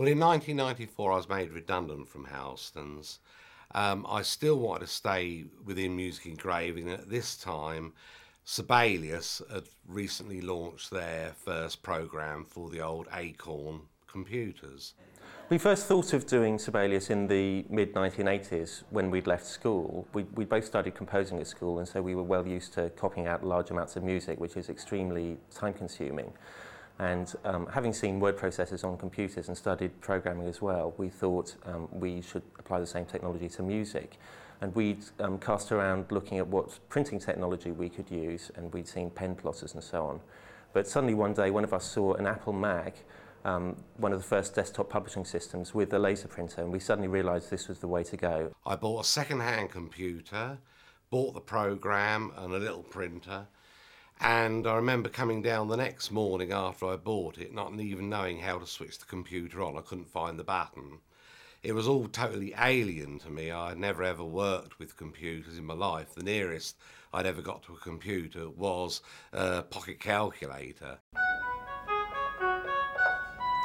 Well, in 1994, I was made redundant from Halstons. Um, I still wanted to stay within music engraving. At this time, Sibelius had recently launched their first program for the old Acorn computers. We first thought of doing Sibelius in the mid 1980s when we'd left school. We, we both started composing at school, and so we were well used to copying out large amounts of music, which is extremely time consuming. And um, having seen word processors on computers and studied programming as well, we thought um, we should apply the same technology to music. And we'd um, cast around looking at what printing technology we could use, and we'd seen pen plotters and so on. But suddenly one day, one of us saw an Apple Mac, um, one of the first desktop publishing systems, with a laser printer, and we suddenly realised this was the way to go. I bought a second-hand computer, bought the program and a little printer, and I remember coming down the next morning after I bought it, not even knowing how to switch the computer on. I couldn't find the button. It was all totally alien to me. I had never ever worked with computers in my life. The nearest I'd ever got to a computer was a pocket calculator.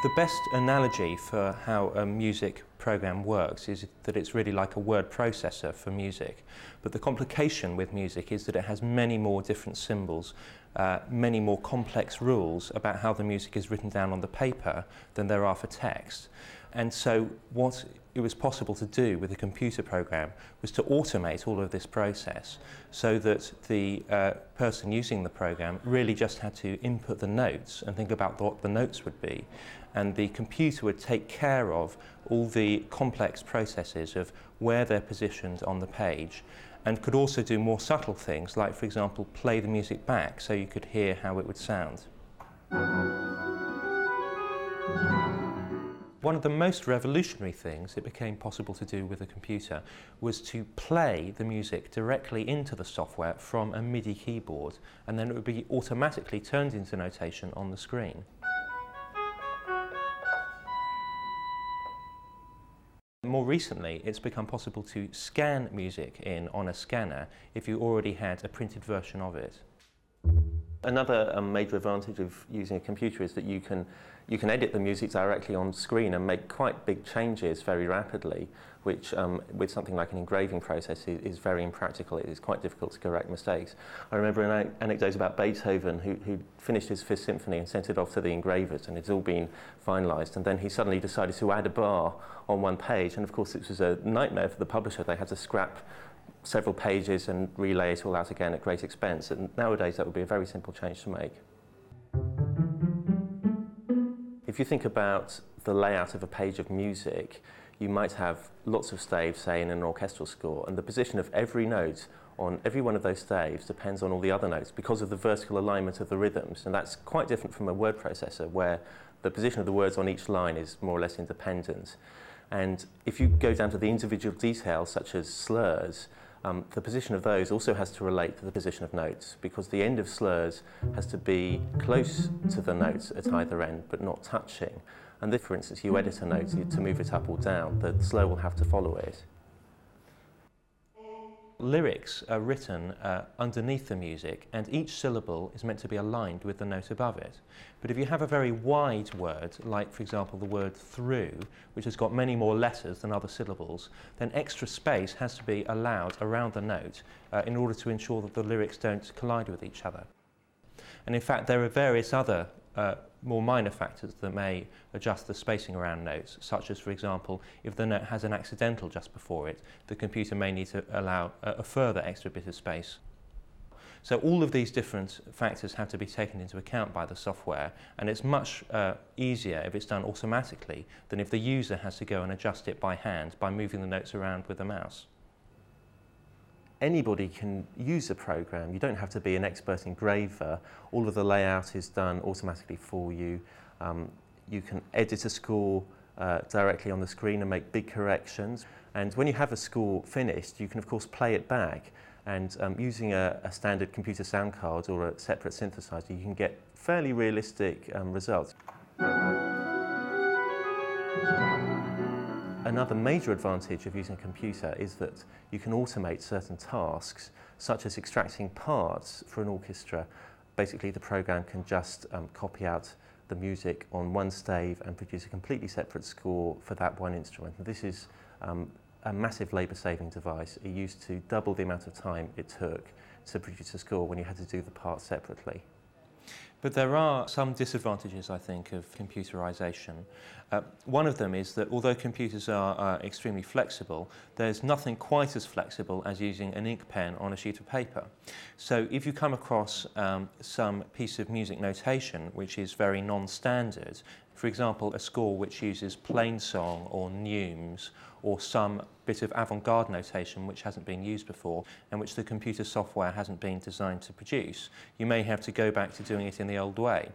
The best analogy for how a music program works is that it's really like a word processor for music. But the complication with music is that it has many more different symbols, uh, many more complex rules about how the music is written down on the paper than there are for text. And so what it was possible to do with a computer program was to automate all of this process so that the uh, person using the program really just had to input the notes and think about what the notes would be and the computer would take care of all the complex processes of where they're positioned on the page and could also do more subtle things like for example play the music back so you could hear how it would sound. One of the most revolutionary things it became possible to do with a computer was to play the music directly into the software from a MIDI keyboard and then it would be automatically turned into notation on the screen. More recently, it's become possible to scan music in on a scanner if you already had a printed version of it. Another um, major advantage of using a computer is that you can, you can edit the music directly on screen and make quite big changes very rapidly, which um, with something like an engraving process is, is, very impractical. It is quite difficult to correct mistakes. I remember an anecdote about Beethoven who, who finished his Fifth Symphony and sent it off to the engravers and it's all been finalised and then he suddenly decided to add a bar on one page and of course it was a nightmare for the publisher. They had to scrap several pages and relay it all out again at great expense. And nowadays that would be a very simple change to make. If you think about the layout of a page of music, you might have lots of staves, say, in an orchestral score, and the position of every note on every one of those staves depends on all the other notes because of the vertical alignment of the rhythms. And that's quite different from a word processor where the position of the words on each line is more or less independent. And if you go down to the individual details, such as slurs, um, the position of those also has to relate to the position of notes because the end of slurs has to be close to the notes at either end but not touching. And if, for instance, you edit a note to move it up or down, the slur will have to follow it lyrics are written uh, underneath the music and each syllable is meant to be aligned with the note above it. But if you have a very wide word, like for example the word through, which has got many more letters than other syllables, then extra space has to be allowed around the note uh, in order to ensure that the lyrics don't collide with each other. And in fact there are various other uh, more minor factors that may adjust the spacing around notes, such as, for example, if the note has an accidental just before it, the computer may need to allow a, a further extra bit of space. So all of these different factors have to be taken into account by the software, and it's much uh, easier if it's done automatically than if the user has to go and adjust it by hand by moving the notes around with the mouse anybody can use a program. You don't have to be an expert engraver. All of the layout is done automatically for you. Um, you can edit a score uh, directly on the screen and make big corrections. And when you have a score finished, you can of course play it back. And um, using a, a, standard computer sound card or a separate synthesizer, you can get fairly realistic um, results. Another major advantage of using a computer is that you can automate certain tasks, such as extracting parts for an orchestra. Basically, the program can just um, copy out the music on one stave and produce a completely separate score for that one instrument. And this is um, a massive labour saving device. It used to double the amount of time it took to produce a score when you had to do the parts separately. But there are some disadvantages, I think, of computerization. Uh, one of them is that although computers are extremely flexible, there's nothing quite as flexible as using an ink pen on a sheet of paper. So if you come across um, some piece of music notation which is very non-standard, for example, a score which uses plain song or neumes or some bit of avant-garde notation which hasn't been used before and which the computer software hasn't been designed to produce. You may have to go back to doing it in the old way.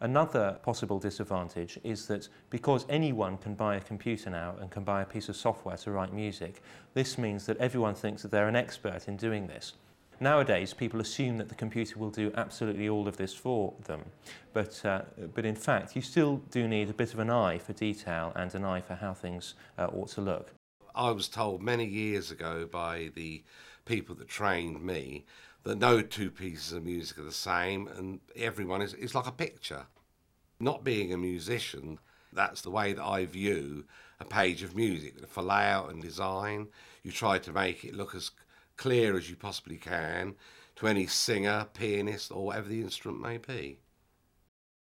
Another possible disadvantage is that because anyone can buy a computer now and can buy a piece of software to write music, this means that everyone thinks that they're an expert in doing this. Nowadays, people assume that the computer will do absolutely all of this for them. But, uh, but in fact, you still do need a bit of an eye for detail and an eye for how things uh, ought to look. I was told many years ago by the people that trained me that no two pieces of music are the same and everyone is, is like a picture. Not being a musician, that's the way that I view a page of music. For layout and design, you try to make it look as clear as you possibly can to any singer, pianist, or whatever the instrument may be.